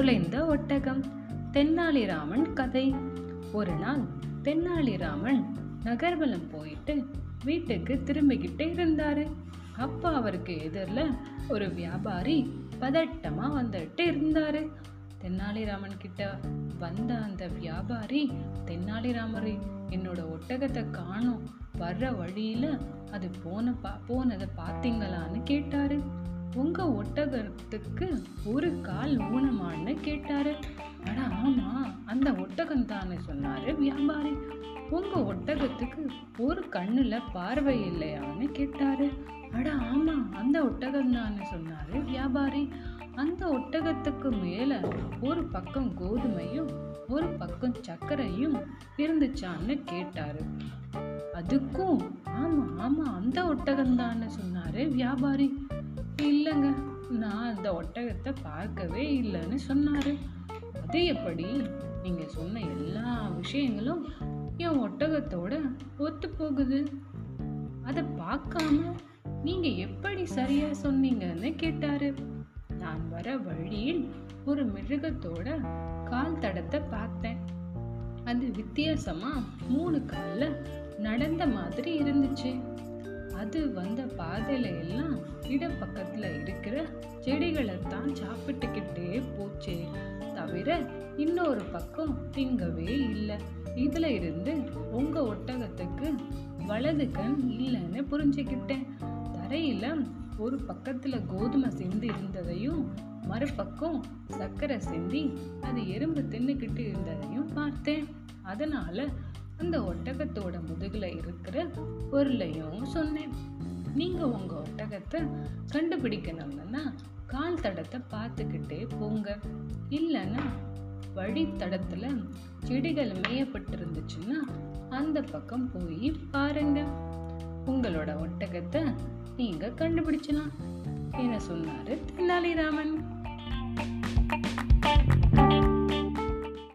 தொலைந்த ஒட்டகம். தென்னாலிராமன் கதை. ஒரு நாள் தென்னாலிராமன் நகர்வலம் போயிட்டு வீட்டுக்கு திரும்பிக்கிட்டே இருந்தாரு. அப்ப அவருக்கு எதிரில் ஒரு வியாபாரி பதட்டமா வந்துட்டு இருந்தாரு. தென்னாலிராமன் கிட்ட வந்த அந்த வியாபாரி தென்னாலிராமரை என்னோட ஒட்டகத்தை காணும். வர்ற வழியில அது போன பா போனதை பார்த்தீங்களான்னு கேட்டாரு. உங்க ஒட்டகத்துக்கு ஒரு கால் ஊனமான்னு கேட்டாரு. அடா ஆமா அந்த ஒட்டகம் தானே சொன்னாரு வியாபாரி. உங்க ஒட்டகத்துக்கு ஒரு கண்ணுல பார்வை இல்லையான்னு கேட்டாரு. அட ஆமா அந்த ஒட்டகம் தானே சொன்னாரு வியாபாரி. அந்த ஒட்டகத்துக்கு மேல ஒரு பக்கம் கோதுமையும் ஒரு பக்கம் சர்க்கரையும் இருந்துச்சான்னு கேட்டாரு. அதுக்கும் ஆமா ஆமா அந்த ஒட்டகம் தானே சொன்னாரு வியாபாரி. இல்லைங்க. நான் அந்த ஒட்டகத்தை பார்க்கவே இல்லைன்னு சொன்னார். அது எப்படி? நீங்கள் சொன்ன எல்லா விஷயங்களும் என் ஒட்டகத்தோட ஒத்து போகுது அதை பார்க்காம நீங்கள் எப்படி சரியாக சொன்னீங்கன்னு கேட்டார். நான் வர வழியில் ஒரு மிருகத்தோட கால் தடத்தை பார்த்தேன். அது வித்தியாசமாக மூணு காலில் நடந்த மாதிரி இருந்துச்சு. அது வந்த பாதையில எல்லாம் இடப்பக்கத்துல இருக்கிற செடிகளை தான் சாப்பிட்டுக்கிட்டே போச்சு. தவிர இன்னொரு பக்கம் திங்கவே இல்லை. இதுல இருந்து உங்க ஒட்டகத்துக்கு வலது கண் இல்லைன்னு புரிஞ்சுக்கிட்டேன். தரையில ஒரு பக்கத்துல கோதுமை சிந்தி இருந்ததையும் மறுபக்கம் சர்க்கரை சிந்தி அது எறும்பு தின்னுக்கிட்டு இருந்ததையும் பார்த்தேன். அதனால அந்த ஒட்டகத்தோட முதுகுல இருக்கிற பொருளையும் சொன்னேன். நீங்க உங்க ஒட்டகத்தை கண்டுபிடிக்கணும்னா கால் தடத்தை பார்த்துக்கிட்டே போங்க. இல்லைன்னா வழித்தடத்துல செடிகள் மேயப்பட்டிருந்துச்சுன்னா அந்த பக்கம் போய் பாருங்க. உங்களோட ஒட்டகத்தை நீங்க கண்டுபிடிச்சலாம் என சொன்னாரு தெனாலிராமன்